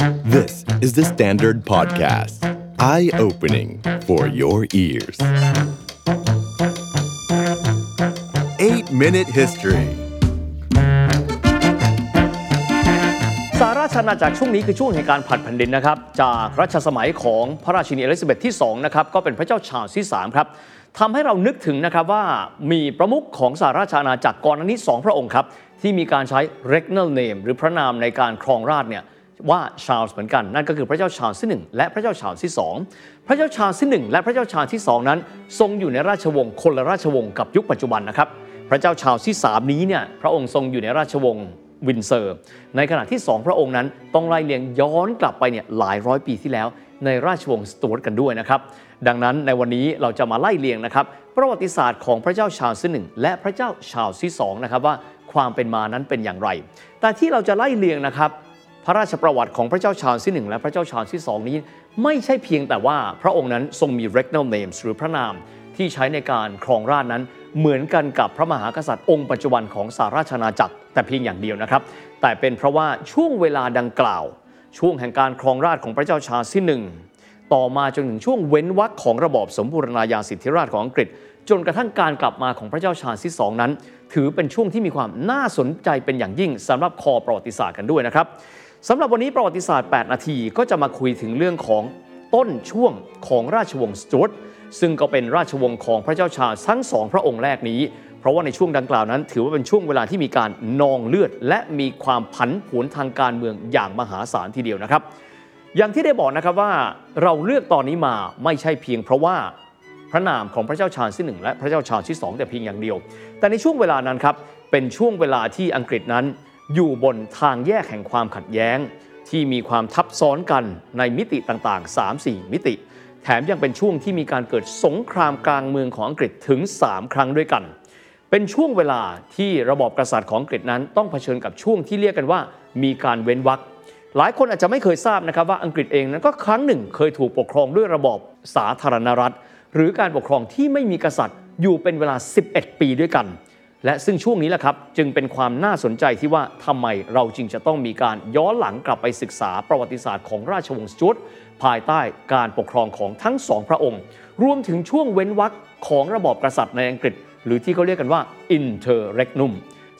This is the Standard Podcast. Eye-opening for your ears. 8-Minute History สหราชอาณาจักรช่วงนี้คือช่วงแห่งการผัดแผ่นดินนะครับ จากรัชสมัยของพระราชินีอลิซาเบธที่ 2 นะครับ ก็เป็นพระเจ้าชาร์ลส์ที่ 3 ครับทำให้เรานึกถึงนะครับว่ามีประมุขของสหราชอาณาจักรก่อนอันนี้ 2 พระองค์ครับ ที่มีการใช้ regnal name หรือพระนามในการครองราชเนี่ย ว่าชาร์ลส์เหมือนกัน นั่นก็คือพระเจ้าชาร์ลส์ที่ 1 และพระเจ้าชาร์ลส์ที่ 2 พระเจ้าชาร์ลส์ที่ 1 และพระเจ้าชาร์ลส์ที่ 2 นั้น ทรงอยู่ในราชวงศ์คนละราชวงศ์กับยุคปัจจุบันนะครับพระเจ้าชาร์ลส์ที่ 3 นี้เนี่ยพระองค์ทรงอยู่ในราชวงศ์วินด์เซอร์ ในขณะที่ 2 พระองค์นั้นต้องไล่เลียงย้อนกลับไปเนี่ยหลายร้อยปีที่แล้ว ในราชวงศ์สจ๊วตกันด้วยนะครับดังนั้นในวันนี้เราจะมาไล่เลียงนะครับประวัติศาสตร์ของพระเจ้าชาร์ลส์ที่หนึ่งและพระเจ้าชาร์ลส์ที่สองนะครับว่าความเป็นมานั้นเป็นอย่างไร แต่ที่เราจะไล่เลียงนะครับ พระราชประวัติของพระเจ้าชาร์ลส์ที่หนึ่งและพระเจ้าชาร์ลส์ที่สองนี้ ไม่ใช่เพียงแต่ว่าพระองค์นั้นทรงมี regnal names หรือพระนามที่ใช้ในการครองราชนั้นเหมือนกันกับพระมหากษัตริย์องค์ปัจจุบันของสหราชอาณาจักร แต่เพียงอย่างเดียวนะครับ แต่เป็นเพราะว่าช่วงเวลาดังกล่าว ช่วงแห่งการครองราชของพระเจ้าชาร์ลส์ที่หนึ่งต่อมาจนถึงช่วงเว้นวรรคของระบอบสมบูรณาญาสิทธิราชของอังกฤษ จนกระทั่งการกลับมาของพระเจ้าชาร์ลส์ที่สองนั้น ถือเป็นช่วงที่มีความน่าสนใจเป็นอย่างยิ่งสำหรับคอประวัติศาสตร์กันด้วยนะครับ สำหรับวันนี้ประวัติศาสตร์ 8 นาทีก็จะมาคุยถึงเรื่องของต้นช่วงของราชวงศ์สจวตซึ่งก็เป็นราชวงศ์ของพระเจ้าชาทั้งสองพระองค์แรกนี้ เพราะว่าในช่วงดังกล่าวนั้น ถือว่าเป็นช่วงเวลาที่มีการนองเลือด และมีความผันผวนทางการเมืองอย่างมหาศาลทีเดียวนะครับ อย่างที่ได้บอกนะครับว่าเราเลือกตอนนี้มาไม่ใช่เพียงเพราะว่าพระนามของพระเจ้าชาร์ลส์ที่หนึ่งและพระเจ้าชาร์ลส์ที่สองแต่เพียงอย่างเดียว แต่ในช่วงเวลานั้นครับเป็นช่วงเวลาที่อังกฤษนั้น อยู่บนทางแยกแห่งความขัดแย้ง ที่มีความทับซ้อนกันในมิติต่างๆ 3-4 มิติ แถมยังเป็นช่วงที่มีการเกิดสงครามกลางเมืองของอังกฤษถึง 3 ครั้งด้วยกัน เป็นช่วงเวลาที่ระบอบกษัตริย์ของอังกฤษนั้นต้องเผชิญกับช่วงที่เรียกกันว่า มีการเว้นวรรคหลายคนอาจจะไม่เคยทราบนะครับว่าอังกฤษเองนั้นก็ครั้งหนึ่งเคยถูกปกครองด้วยระบอบสาธารณรัฐ หรือการปกครองที่ไม่มีกษัตริย์อยู่เป็นเวลา 11 ปีด้วยกัน และซึ่งช่วงนี้แหละครับ จึงเป็นความน่าสนใจที่ว่าทำไมเราจึงจะต้องมีการย้อนหลังกลับไปศึกษาประวัติศาสตร์ของราชวงศ์สจวตภายใต้การปกครองของทั้งสองพระองค์ รวมถึงช่วงเว้นวรรคของระบอบกษัตริย์ในอังกฤษ หรือที่เขาเรียกกันว่า interregnum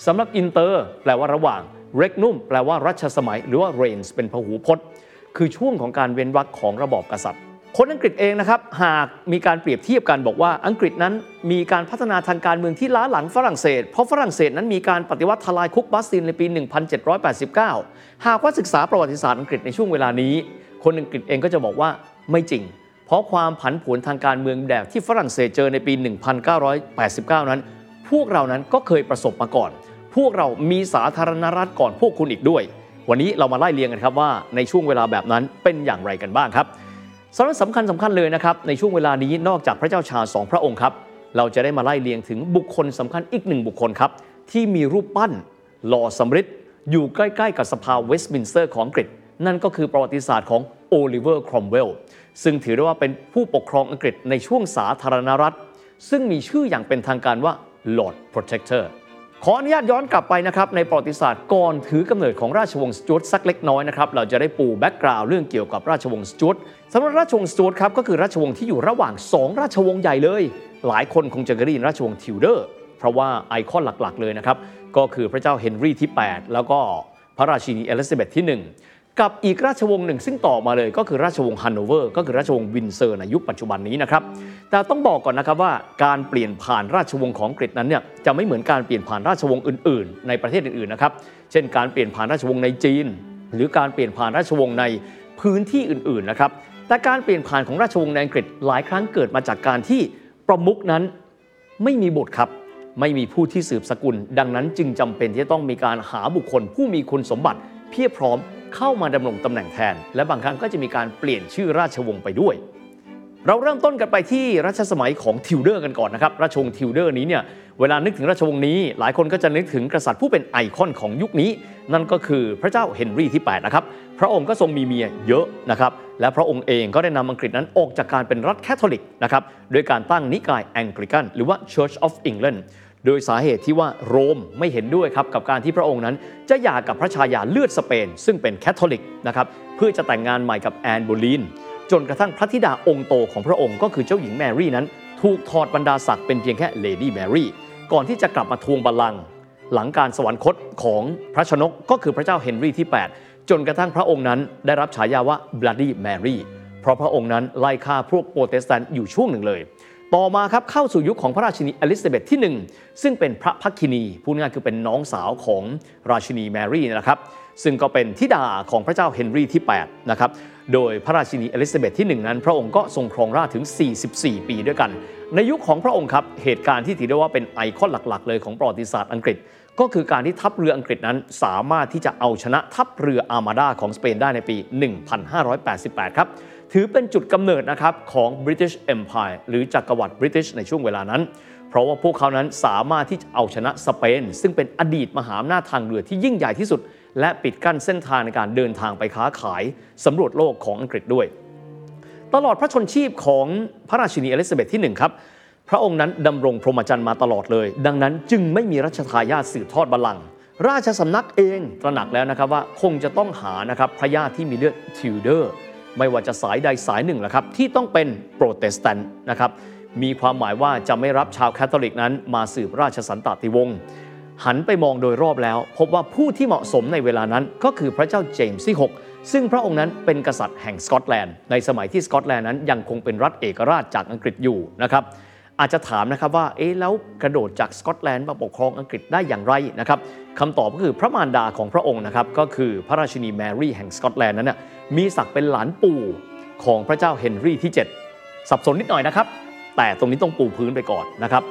สำหรับ inter แปลว่าระหว่าง regnum แปลว่ารัชสมัย หรือว่า reigns เป็นพหูพจน์ คือช่วงของการเว้นวรรคของระบอบกษัตริย์ คนอังกฤษเองนะครับหากมีการเปรียบเทียบกันบอกว่าอังกฤษนั้นมีการพัฒนาทางการเมืองที่ล้าหลังฝรั่งเศส เพราะฝรั่งเศสนั้นมีการปฏิวัติทลายคุกบัสตินในปี 1789 หากว่าศึกษาประวัติศาสตร์อังกฤษในช่วงเวลานี้ คนอังกฤษเองก็จะบอกว่าไม่จริง เพราะความผันผวนทางการเมืองแบบที่ฝรั่งเศสเจอในปี 1989 นั้น พวกเรานั้นก็เคยประสบมาก่อน พวกเรามีสาธารณรัฐก่อนพวกคุณอีกด้วย วันนี้เรามาไล่เรียงกันครับว่าในช่วงเวลาแบบนั้นเป็นอย่างไรกันบ้างครับ สาระสำคัญสำคัญเลยนะครับ ในช่วงเวลานี้นอกจากพระเจ้าชาร์ลส์สองพระองค์ครับ เราจะได้มาไล่เรียงถึงบุคคลสำคัญอีกหนึ่งบุคคลครับ ที่มีรูปปั้นหล่อสำริดอยู่ใกล้ๆ กับสภาเวสต์มินสเตอร์ของอังกฤษ นั่นก็คือประวัติศาสตร์ของโอลิเวอร์ครอมเวลล์ซึ่งถือได้ว่าเป็นผู้ปกครองอังกฤษในช่วงสาธารณรัฐ ซึ่งมีชื่ออย่างเป็นทางการว่า Lord Protector ขออนุญาตย้อนกลับไปนะครับในประวัติศาสตร์ก่อนถือกำเนิดของราชวงศ์สจ๊วตสักเล็กน้อยนะครับเราจะได้ปู background เรื่องเกี่ยวกับราชวงศ์สจ๊วตสำหรับราชวงศ์สจ๊วตครับก็คือราชวงศ์ที่อยู่ระหว่าง 2 ราชวงศ์ใหญ่เลย หลายคนคงจะเคยได้ยินราชวงศ์ทิวเดอร์เพราะว่าไอคอนหลักๆเลยนะครับก็คือพระเจ้าเฮนรี่ที่ 8 แล้วก็พระราชินีเอลิซาเบธที่ 1 กับอีกราชวงศ์หนึ่งซึ่งต่อมาเลยก็คือราชวงศ์ฮันโนเวอร์ก็คือราชวงศ์วินด์เซอร์ในยุคปัจจุบันนี้นะครับแต่ต้องบอกก่อนนะครับว่าการเปลี่ยนผ่านราชวงศ์ของอังกฤษนั้นเนี่ยจะไม่เหมือนการเปลี่ยนผ่านราชวงศ์อื่น ๆ ในประเทศอื่นๆนะครับเช่น การเปลี่ยนผ่านราชวงศ์ในจีน หรือการเปลี่ยนผ่านราชวงศ์ในพื้นที่อื่นๆนะครับแต่การเปลี่ยนผ่านของราชวงศ์ในอังกฤษหลายครั้งเกิดมาจากการที่ประมุขนั้นไม่มีบุตรครับไม่มีผู้ที่สืบสกุล ดังนั้นจึงจำเป็นที่จะต้องมีการหาบุคคลผู้มีคุณสมบัติเพียบพร้อม เข้ามาดำรงตำแหน่งแทน และบางครั้งก็จะมีการเปลี่ยนชื่อราชวงศ์ไปด้วย เราเริ่มต้นกันไปที่รัชสมัยของทิวเดอร์กันก่อนนะครับราชวงศ์ทิวเดอร์นี้เนี่ยเวลานึกถึงราชวงศ์นี้ หลายคนก็จะนึกถึงกษัตริย์ผู้เป็นไอคอนของยุคนี้ นั่นก็คือพระเจ้าเฮนรี่ที่8นะครับพระองค์ก็ทรงมีเมียเยอะนะครับและพระองค์เองก็ได้นำอังกฤษนั้นออกจากการเป็นรัฐแคทอลิกนะครับโดยการตั้งนิกายแองกลิกันหรือว่า Church of England โดยสาเหตุที่ว่าโรมไม่เห็นด้วยครับกับการที่พระองค์นั้น จะหย่ากับพระชายาเลือดสเปน ซึ่งเป็นแคทอลิกนะครับเพื่อจะแต่งงานใหม่กับแอนโบลีน จนกระทั่งพระธิดาองค์โตของพระองค์ก็คือเจ้าหญิงแมรี่นั้น ถูกถอดบรรดาศักดิ์เป็นเพียงแค่ Lady แมรี่ก่อนที่จะกลับมาทวงบัลลังก์หลังการสวรรคตของพระชนกก็คือพระเจ้าเฮนรี่ที่ 8 จนกระทั่งพระองค์นั้นได้รับฉายาว่า Bloody Mary เพราะพระองค์นั้นไล่ฆ่าพวกโปรเตสแตนต์อยู่ช่วงหนึ่งเลย ต่อมาครับเข้าสู่ยุคของพระราชินีอลิซาเบธที่ 1 ซึ่งเป็นพระพักคินีพูดง่ายคือเป็นน้องสาวของราชินีแมรี่นะครับซึ่งก็เป็นธิดาของพระเจ้าเฮนรีที่8นะครับโดยพระราชินีอลิซาเบธที่ 1 นั้น พระองค์ก็ทรงครองราชถึง 44 ปีด้วยกัน ในยุคของพระองค์ครับเหตุการณ์ที่ถือได้ว่าเป็นไอคอนหลักๆ เลยของประวัติศาสตร์อังกฤษ ก็คือการที่ทัพเรืออังกฤษนั้น สามารถที่จะเอาชนะทัพเรืออาร์มาดาของสเปนได้ในปี 1588 ครับ ถือเป็นจุดกำเนิดนะครับของ British Empire หรือจักรวรรดิ British ในช่วงเวลานั้น เพราะว่าพวกเขานั้นสามารถที่จะเอาชนะสเปน ซึ่งเป็นอดีตมหาอำนาจทางเรือที่ยิ่งใหญ่ที่สุด และปิดกั้นเส้นทางในการเดินทางไปค้าขายสำรวจโลกของอังกฤษด้วย ตลอดพระชนชีพของพระราชินีอลิซาเบธที่1ครับพระองค์นั้นดำรงพรหมจรรย์มาตลอดเลย ดังนั้นจึงไม่มีรัชทายาทสืบทอดบัลลังก์ราชสำนักเองตระหนักแล้วนะครับว่าคงจะต้องหานะครับพระญาติที่มีเลือดทิวเดอร์ ไม่ว่าจะสายใดสายหนึ่งแหละครับที่ต้องเป็นโปรเตสแตนต์นะครับมีความหมายว่าจะไม่รับชาวแคทอลิกนั้นมาสืบราชสันตติวงศ์หันไปมองโดยรอบแล้ว พบว่าผู้ที่เหมาะสมในเวลานั้นก็คือพระเจ้าเจมส์ที่ 6 ซึ่งพระองค์นั้นเป็นกษัตริย์แห่งสกอตแลนด์ ในสมัยที่สกอตแลนด์นั้นยังคงเป็นรัฐเอกราชจากอังกฤษอยู่นะครับ อาจจะถามนะครับว่า เอ๊ะ แล้วกระโดดจากสกอตแลนด์มาปกครองอังกฤษได้อย่างไรนะครับคำตอบก็คือพระมารดาของพระองค์นะครับ ก็คือพระราชินีแมรี่แห่งสกอตแลนด์นั้นนะมีศักดิ์เป็นหลานปู่ของพระเจ้าเฮนรี่ที่ 7 สับสนนิดหน่อยนะครับ แต่ตรงนี้ต้องปูพื้นไปก่อนนะครับ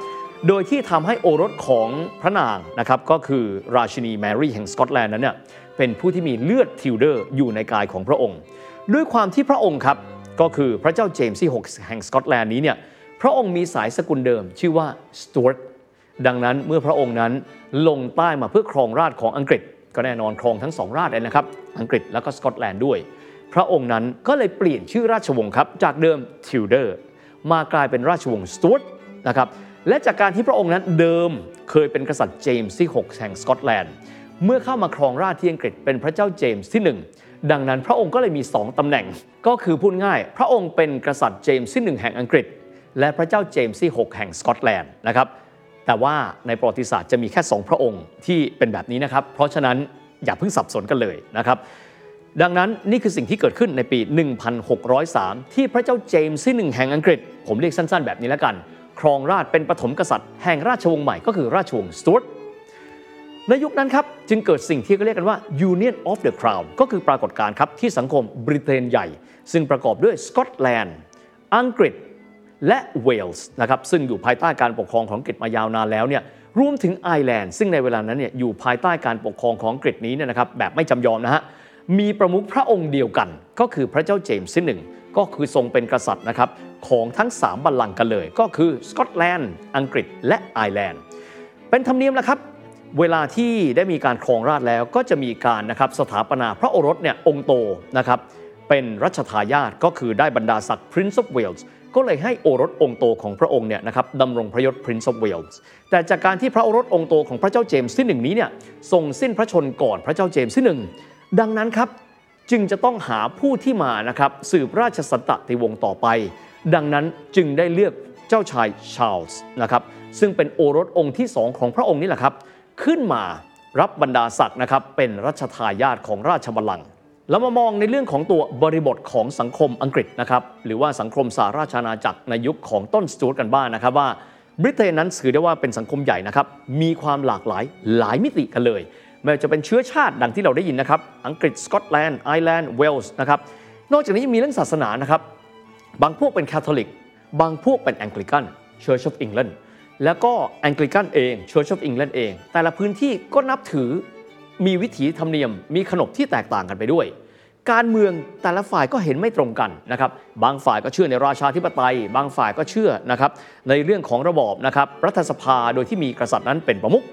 โดยที่ทำให้โอรสของพระนางนะครับ ก็คือราชินีแมรี่แห่งสกอตแลนด์นั้นเนี่ยเป็นผู้ที่มีเลือดทิวเดอร์อยู่ในกายของพระองค์ ด้วยความที่พระองค์ครับก็คือพระเจ้าเจมส์ที่ 6 แห่งสกอตแลนด์นี้เนี่ย พระองค์มีสายสกุลเดิม ชื่อว่าสจ๊วตดังนั้นเมื่อพระองค์นั้นลงใต้มาเพื่อครองราชของอังกฤษ ก็แน่นอนครองทั้งสองราชเลยนะครับ อังกฤษแล้วก็สกอตแลนด์ด้วย พระองค์นั้นก็เลยเปลี่ยนชื่อราชวงศ์ครับ จากเดิมทิวเดอร์มากลายเป็นราชวงศ์สจ๊วตนะครับและจากการที่พระองค์นั้นเดิมเคยเป็นกษัตริย์เจมส์ที่ 6 แห่งสกอตแลนด์เมื่อเข้ามาครองราชที่อังกฤษเป็นพระเจ้าเจมส์ที่ 1 ดังนั้นพระองค์ก็เลยมี 2ตำแหน่ง ก็คือพูดง่าย พระองค์เป็นกษัตริย์เจมส์ที่ 1 แห่งอังกฤษ และพระเจ้าเจมส์ที่ 6 แห่งสกอตแลนด์นะครับ แต่ว่าในประวัติศาสตร์จะมีแค่ 2 พระองค์ที่เป็นแบบนี้นะครับ เพราะฉะนั้นอย่าเพิ่งสับสนกันเลยนะครับ ดังนั้นนี่คือสิ่งที่เกิดขึ้นในปี 1603 ที่พระเจ้าเจมส์ที่ 1 แห่งอังกฤษ ผมเรียกสั้นๆ แบบนี้แล้วกัน ครองราชเป็นปฐมกษัตริย์แห่งราชวงศ์ใหม่ก็คือราชวงศ์สตูร์ตในยุคนั้นครับจึงเกิดสิ่งที่เรียกกันว่า Union of the Crown ก็คือปรากฏการณ์ครับที่สังคมบริเตนใหญ่ ซึ่งประกอบด้วยสกอตแลนด์ อังกฤษ และเวลส์นะครับซึ่งอยู่ภายใต้การปกครองของอังกฤษมายาวนานแล้วเนี่ยรวมถึงไอร์แลนด์ซึ่งในเวลานั้นเนี่ยอยู่ภายใต้การปกครองของอังกฤษนี้เนี่ยนะครับแบบไม่จำยอมนะฮะมีประมุขพระองค์เดียวกัน ก็คือพระเจ้าเจมส์ที่หนึ่งก็คือทรงเป็นกษัตริย์นะครับของทั้ง 3 บัลลังก์กันเลย ก็คือสกอตแลนด์อังกฤษและไอร์แลนด์เป็นธรรมเนียมแล้วครับเวลาที่ได้มีการครองราชแล้วก็จะมีการนะครับสถาปนาพระโอรสเนี่ยองค์โตนะครับเป็นรัชทายาทก็คือได้บรรดาศักดิ์ Prince of Wales ก็เลยให้โอรสองค์โตของพระองค์เนี่ยนะครับดำรงพระยศ Prince of Wales แต่จากการที่พระโอรสองค์โตของพระเจ้าเจมส์ที่หนึ่งนี้เนี่ยทรงสิ้นพระชนก่อนพระเจ้าเจมส์ที่หนึ่งดังนั้นครับจึงจะต้องหาผู้ที่มานะครับสืบราชสันตติวงศ์ต่อไป ดังนั้นจึงได้เลือกเจ้าชายชาร์ลส์นะครับซึ่งเป็นโอรสองค์ที่สองของพระองค์นี่แหละครับขึ้นมารับบรรดาศักดิ์นะครับเป็นรัชทายาทของราชบัลลังก์ แล้วมามองในเรื่องของตัวบริบทของสังคมอังกฤษนะครับหรือว่าสังคมสหราชอาณาจักรในยุคของต้นสจ๊วตกันบ้างนะครับว่าบริเตนนั้นถือได้ว่าเป็นสังคมใหญ่นะครับมีความหลากหลายหลายมิติกันเลยไม่ว่าจะเป็นเชื้อชาติดังที่เราได้ยินนะครับอังกฤษสกอตแลนด์ไอร์แลนด์เวลส์นะครับนอกจากนี้ยังมีเรื่องศาสนานะครับบางพวกเป็นคาทอลิก บางพวกเป็นแองกลิกัน Church of England แล้วก็แองกลิกันเอง Church of England เอง แต่ละพื้นที่ก็นับถือ มีวิถีธรรมเนียม มีขนบที่แตกต่างกันไปด้วย การเมืองแต่ละฝ่ายก็เห็นไม่ตรงกันนะครับบางฝ่ายก็เชื่อในราชาธิปไตย บางฝ่ายก็เชื่อนะครับในเรื่องของระบอบนะครับรัฐสภาโดยที่มีกษัตริย์นั้นเป็นประมุข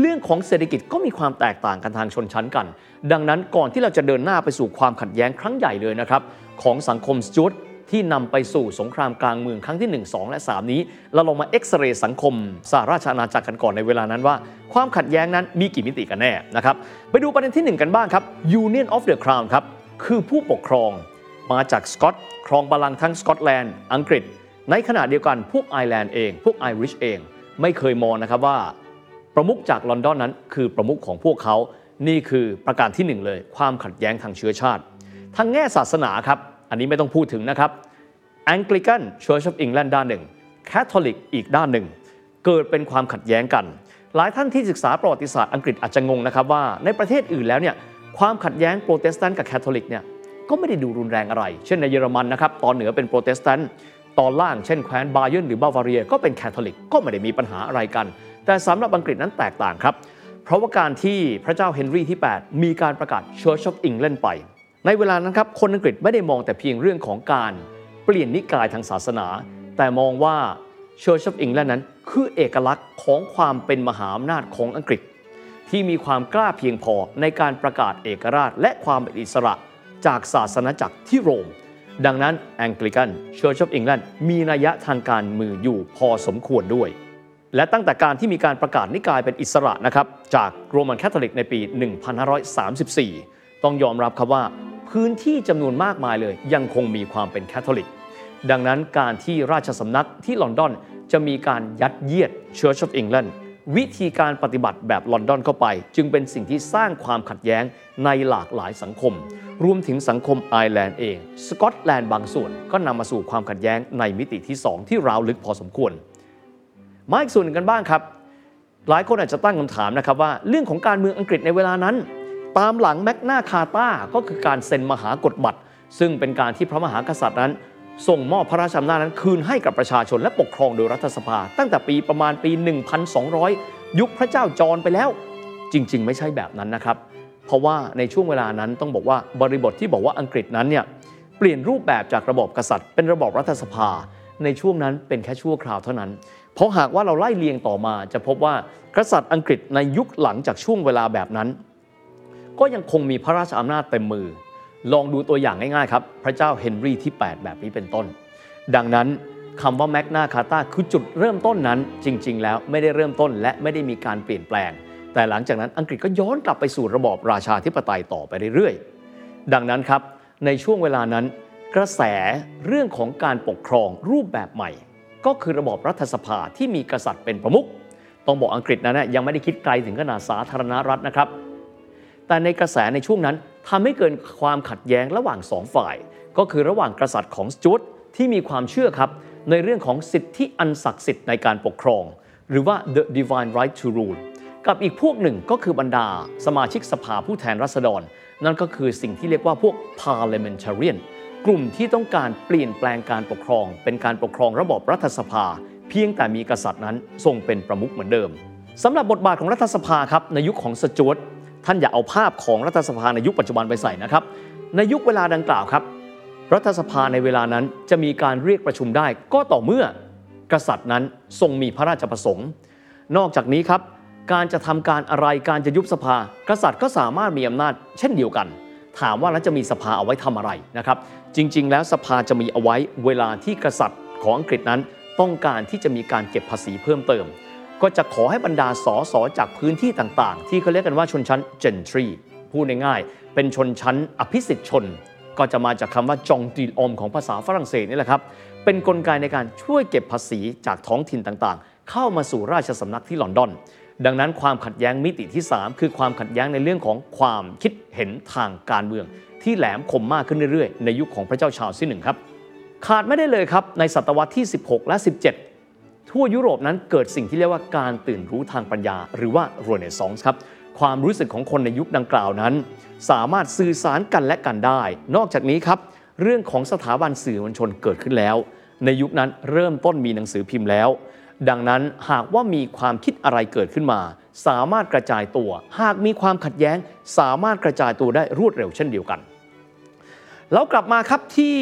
เรื่องของเศรษฐกิจก็มีความแตกต่างกันทางชนชั้นกัน ดังนั้นก่อนที่เราจะเดินหน้าไปสู่ความขัดแย้งครั้งใหญ่เลยนะครับของสังคมสจ๊วต ที่นำไปสู่สงครามกลางเมืองครั้งที่ 1 2 และ 3 นี้ เราลองมาเอกซเรย์สังคมสหราชอาณาจักรกันก่อนในเวลานั้นว่า ความขัดแย้งนั้นมีกี่มิติกันแน่นะครับไปดูประเด็นที่ 1 กันบ้างครับ Union of the Crown ครับคือผู้ปกครองมาจากสกอตครองบัลลังก์ทั้งสกอตแลนด์อังกฤษ ในขณะเดียวกันพวกไอร์แลนด์เอง พวกไอริชเอง ไม่เคยมองนะครับว่า ประมุขจากลอนดอนนั้น คือประมุขของพวกเขานี่คือประการที่หนึ่งเลย ความขัดแย้งทางเชื้อชาติ ทางแง่ศาสนาครับ อันนี้ไม่ต้องพูดถึงนะครับ Anglican Church of England ด้านหนึ่ง Catholic อีกด้านหนึ่ง เกิดเป็นความขัดแย้งกัน หลายท่านที่ศึกษาประวัติศาสตร์อังกฤษอาจจะงงนะครับว่าในประเทศอื่นแล้วเนี่ยความขัดแย้งโปรเตสแตนต์กับแคทอลิกเนี่ยก็ไม่ได้ดูรุนแรงอะไร เช่นในเยอรมันนะครับตอนเหนือเป็นโปรเตสแตนต์ตอนล่างเช่นแคว้นบาเยิร์นหรือบาวาเรียก็เป็นแคทอลิกก็ไม่ได้มีปัญหาอะไรกัน แต่สำหรับอังกฤษนั้นแตกต่างครับ เพราะว่าการที่พระเจ้าเฮนรีที่ 8 มีการประกาศ Church of England ไป ในเวลานั้นครับคนอังกฤษไม่ได้มองแต่เพียงเรื่องของการเปลี่ยนนิกายทางศาสนา แต่มองว่า Church of England นั้นคือเอกลักษณ์ของความเป็นมหาอำนาจของอังกฤษ ที่มีความกล้าเพียงพอในการประกาศเอกราชและความเป็นอิสระจากศาสนาจักรที่โรม ดังนั้น Anglican Church of England มีนัยยะทางการเมืองอยู่พอสมควรด้วย และตั้งแต่การที่มีการประกาศนิกายเป็นอิสระนะครับจากโรมันคาทอลิกในปี 1534 ต้องยอมรับครับว่า พื้นที่จำนวนมากมายเลย ยังคงมีความเป็นแคทอลิก ดังนั้นการที่ราชสำนักที่ลอนดอนจะมีการยัดเยียด Church of England วิธีการปฏิบัติแบบลอนดอนเข้าไป จึงเป็นสิ่งที่สร้างความขัดแย้งในหลากหลายสังคม รวมถึงสังคมไอร์แลนด์เอง สกอตแลนด์บางส่วนก็นำมาสู่ความขัดแย้งในมิติที่ 2 ที่ร้าวลึกพอสมควร มาอีกส่วนหนึ่งกันบ้างครับ หลายคนอาจจะตั้งคำถามนะครับว่า เรื่องของการเมืองอังกฤษในเวลานั้น ตามหลังแมกนาคาร์ตาก็คือการเซ็นมหากฎบัตร ซึ่งเป็นการที่พระมหากษัตริย์นั้นส่งมอบพระราชอำนาจนั้นคืนให้กับประชาชนและปกครองโดยรัฐสภา ตั้งแต่ปีประมาณปี 1,200 ยุคพระเจ้าจอห์นไปแล้ว จริง ๆ ไม่ใช่แบบนั้นนะครับ เพราะว่าในช่วงเวลานั้นต้องบอกว่าบริบทที่บอกว่าอังกฤษนั้นเนี่ยเปลี่ยนรูปแบบจากระบอบกษัตริย์ เป็นระบบรัฐสภา ในช่วงนั้นเป็นแค่ชั่วคราวเท่านั้น เพราะหากว่าเราไล่เลียงต่อมาจะพบว่ากษัตริย์อังกฤษในยุคหลังจากช่วงเวลาแบบนั้น ก็ยังคงมีพระราชอำนาจเต็มมือ ลองดูตัวอย่างง่ายๆครับ พระเจ้าเฮนรี่ที่ 8 แบบนี้เป็นต้น ดังนั้นคำว่าแมกนาคาตาคือจุดเริ่มต้นนั้น จริง ๆ แล้วไม่ได้เริ่มต้นและไม่ได้มีการเปลี่ยนแปลง แต่หลังจากนั้นอังกฤษก็ย้อนกลับไปสู่ระบอบราชาธิปไตยต่อไปเรื่อยๆ ดังนั้นครับในช่วงเวลานั้น กระแสเรื่องของการปกครองรูปแบบใหม่ ก็คือระบอบรัฐสภาที่มีกษัตริย์เป็นประมุขต้องบอกอังกฤษนั้นนะยังไม่ได้คิดไกลถึงขนาดสาธารณรัฐนะครับ แต่ในกระแสในช่วงนั้นทำให้เกิดความขัดแย้งระหว่างสองฝ่าย ก็คือระหว่างกษัตริย์ของสจวตที่มีความเชื่อครับ ในเรื่องของสิทธิอันศักดิ์สิทธิ์ในการปกครอง หรือว่า the divine right to rule กับอีกพวกหนึ่งก็คือบรรดาสมาชิกสภาผู้แทนราษฎร นั่นก็คือสิ่งที่เรียกว่าพวก parliamentarian กลุ่มที่ต้องการเปลี่ยนแปลงการปกครอง เป็นการปกครองระบบรัฐสภา เพียงแต่มีกษัตริย์นั้นทรงเป็นประมุขเหมือนเดิมสำหรับบทบาทของรัฐสภาครับในยุคของสจวต ท่านอย่าเอาภาพของรัฐสภาในยุคปัจจุบันไปใส่นะครับ ในยุคเวลาดังกล่าวครับ รัฐสภาในเวลานั้นจะมีการเรียกประชุมได้ก็ต่อเมื่อกษัตริย์นั้นทรงมีพระราชประสงค์ นอกจากนี้ครับ การจะทำการอะไรการจะยุบสภา กษัตริย์ก็สามารถมีอำนาจ เช่นเดียวกัน ถามว่าแล้วจะมีสภาเอาไว้ทำอะไรนะครับ จริง ๆ แล้วสภาจะมีเอาไว้เวลาที่กษัตริย์ของอังกฤษนั้น ต้องการที่จะมีการเก็บภาษีเพิ่มเติม ก็จะขอให้บรรดาสอสอจากพื้นที่ต่างๆ ที่เขาเรียกกันว่าชนชั้น gentry พูดง่ายๆเป็นชนชั้นอภิสิทธิชน ก็จะมาจากคำว่าจองตีอมของภาษาฝรั่งเศสนี่แหละครับ เป็นนกลไกในการช่วยเก็บภาษีจากท้องถิ่นต่างๆ เข้ามาสู่ราชสำนักที่ลอนดอน ดังนั้นความขัดแย้งมิติที่ 3 คือความขัดแย้งในเรื่องของความคิดเห็นทางการเมือง ที่แหลมคมมากขึ้นเรื่อยๆ ในยุคของพระเจ้าชาร์ลส์ที่หนึ่งครับขาดไม่ได้เลยครับในศตวรรษที่ 16 และ 17 ทั่วยุโรปนั้นเกิดสิ่งที่เรียกว่าการตื่นรู้ทางปัญญา หรือว่าโรเนซองส์ครับความรู้สึกของคนในยุคดังกล่าวนั้น สามารถสื่อสารกันและกันได้ นอกจากนี้ครับ เรื่องของสถาบันสื่อมวลชนเกิดขึ้นแล้ว ในยุคนั้นเริ่มต้นมีหนังสือพิมพ์แล้ว ดังนั้นหากว่ามีความคิดอะไรเกิดขึ้นมา สามารถกระจายตัว หากมีความขัดแย้ง สามารถกระจายตัวได้รวดเร็วเช่นเดียวกัน แล้วกลับมาครับที่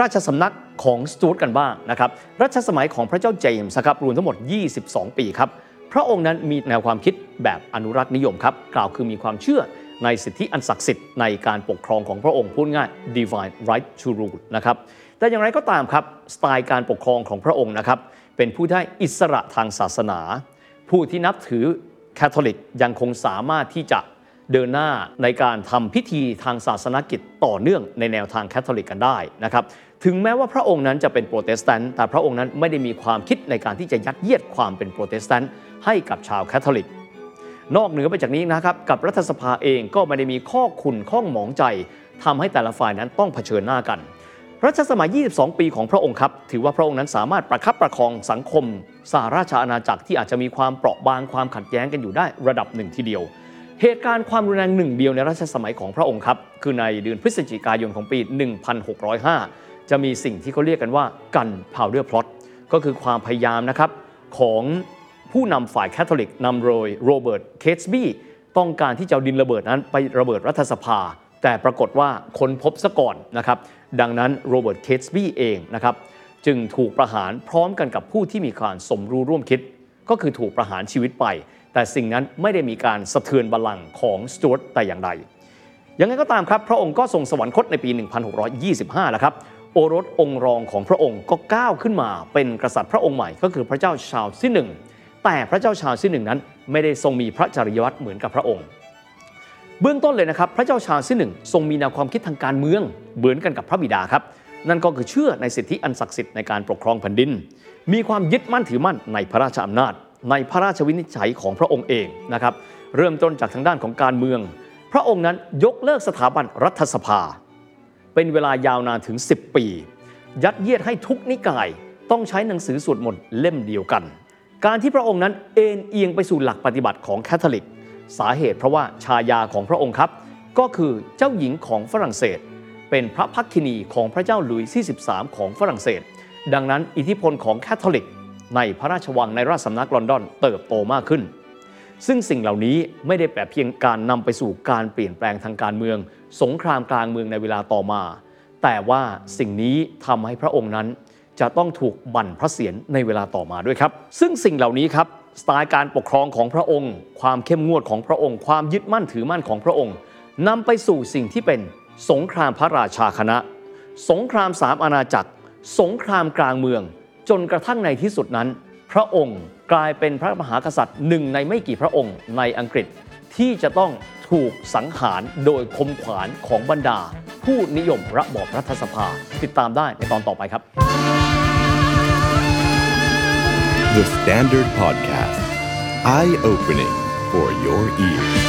ราชสำนักของสตูดกันบ้างนะครับรัชสมัยของพระเจ้าเจมส์ครับรวมทั้งหมด 22 ปีครับพระองค์นั้นมีแนวความคิดแบบอนุรักษ์นิยมครับกล่าวคือมีความเชื่อในสิทธิอันศักดิ์สิทธิ์ในการปกครองของพระองค์พูดง่าย divine right to rule นะครับแต่อย่างไรก็ตามครับสไตล์การปกครองของพระองค์นะครับเป็นผู้ได้อิสระทางศาสนา ผู้ที่นับถือแคทอลิกยังคงสามารถที่จะ เดินหน้าในการทำพิธีทางศาสนกิจต่อเนื่องในแนวทางแคทอลิกกันได้นะครับถึงแม้ว่าพระองค์นั้นจะเป็นโปรเตสแตนต์แต่พระองค์นั้นไม่ได้มีความคิดในการที่จะยัดเยียดความเป็นโปรเตสแตนต์ให้กับชาวแคทอลิก นอกเหนือไปจากนี้นะครับกับรัฐสภาเองก็ไม่ได้มีข้อขุ่นข้องหมองใจทำให้แต่ละฝ่ายนั้นต้องเผชิญหน้ากัน รัชสมัย 22 ปีของพระองค์ครับ ถือว่าพระองค์นั้นสามารถประคับประคองสังคมสหราชอาณาจักรที่อาจจะมีความเปราะบางความขัดแย้งกันอยู่ได้ระดับหนึ่งทีเดียว เหตุการณ์ความรุนแรงหนึ่งเดียวในรัชสมัยของพระองค์ครับ คือในเดือนพฤศจิกายนของปี 1605 จะมีสิ่งที่เขาเรียกกันว่า Gunpowder Plot ก็คือความพยายามนะครับของผู้นำฝ่ายแคทอลิกนำโดยโรเบิร์ตเคตส์บี้ต้องการที่จะดินระเบิดนั้นไประเบิดรัฐสภา แต่ปรากฏว่าคนพบซะก่อนนะครับ ดังนั้นโรเบิร์ตเคตส์บี้เองนะครับจึงถูกประหารพร้อมกันกับผู้ที่มีการสมรู้ร่วมคิด ก็คือถูกประหารชีวิตไป แต่สิ่งนั้นไม่ได้มีการสะเทือนบัลลังก์ของสจ๊วตแต่อย่างใดยังไงก็ตามครับ พระองค์ก็ทรงสวรรคตในปี 1625แล้วครับโอรสองค์รองของพระองค์ก็ก้าวขึ้นมาเป็นกษัตริย์พระองค์ใหม่ก็คือพระเจ้าชาลส์ที่หนึ่งแต่พระเจ้าชาลส์ที่หนึ่งนั้น ไม่ได้ทรงมีพระจริยวัตรเหมือนกับพระองค์ เบื้องต้นเลยนะครับ พระเจ้าชาลส์ที่หนึ่งทรงมีแนวความคิดทางการเมืองเหมือนกันกับพระบิดาครับ นั่นก็คือเชื่อในสิทธิอันศักดิ์สิทธิ์ในการปกครองแผ่นดิน มีความยึดมั่นถือมั่นในพระราชอำนาจ ในพระราชวินิจฉัยของพระองค์เองนะครับ เริ่มต้นจากทางด้านของการเมือง พระองค์นั้นยกเลิกสถาบันรัฐสภา เป็นเวลายาวนานถึง 10 ปี ยัดเยียดให้ทุกนิกายต้องใช้หนังสือสวดมนต์เล่มเดียวกัน การที่พระองค์นั้นเอนเอียงไปสู่หลักปฏิบัติของแคทอลิก สาเหตุเพราะว่าชายาของพระองค์ครับ ก็คือเจ้าหญิงของฝรั่งเศส เป็นพระพักคินีของพระเจ้าหลุยส์ที่ 13 ของฝรั่งเศส ดังนั้นอิทธิพลของแคทอลิก ในพระราชวังในราชสำนักลอนดอนเติบโตมากขึ้น ซึ่งสิ่งเหล่านี้ไม่ได้แปลเพียงการนำไปสู่การเปลี่ยนแปลงทางการเมือง สงครามกลางเมืองในเวลาต่อมา แต่ว่าสิ่งนี้ทำให้พระองค์นั้น จะต้องถูกบั่นพระเศียรในเวลาต่อมาด้วยครับ ซึ่งสิ่งเหล่านี้ครับสไตล์การปกครองของพระองค์ ความเข้มงวดของพระองค์ ความยึดมั่นถือมั่นของพระองค์นำไปสู่สิ่งที่เป็นสงครามพระราชาคณะ สงครามสามอาณาจักร สงครามกลางเมือง จนกระทั่งในที่สุดนั้น พระองค์กลายเป็นพระมหากษัตริย์หนึ่งในไม่กี่พระองค์ในอังกฤษที่จะต้องถูกสังหารโดยคมขวานของบรรดา ผู้นิยมระบอบรัฐสภา ติดตามได้ในตอนต่อไปครับ The Standard Podcast. Eye opening for your ears.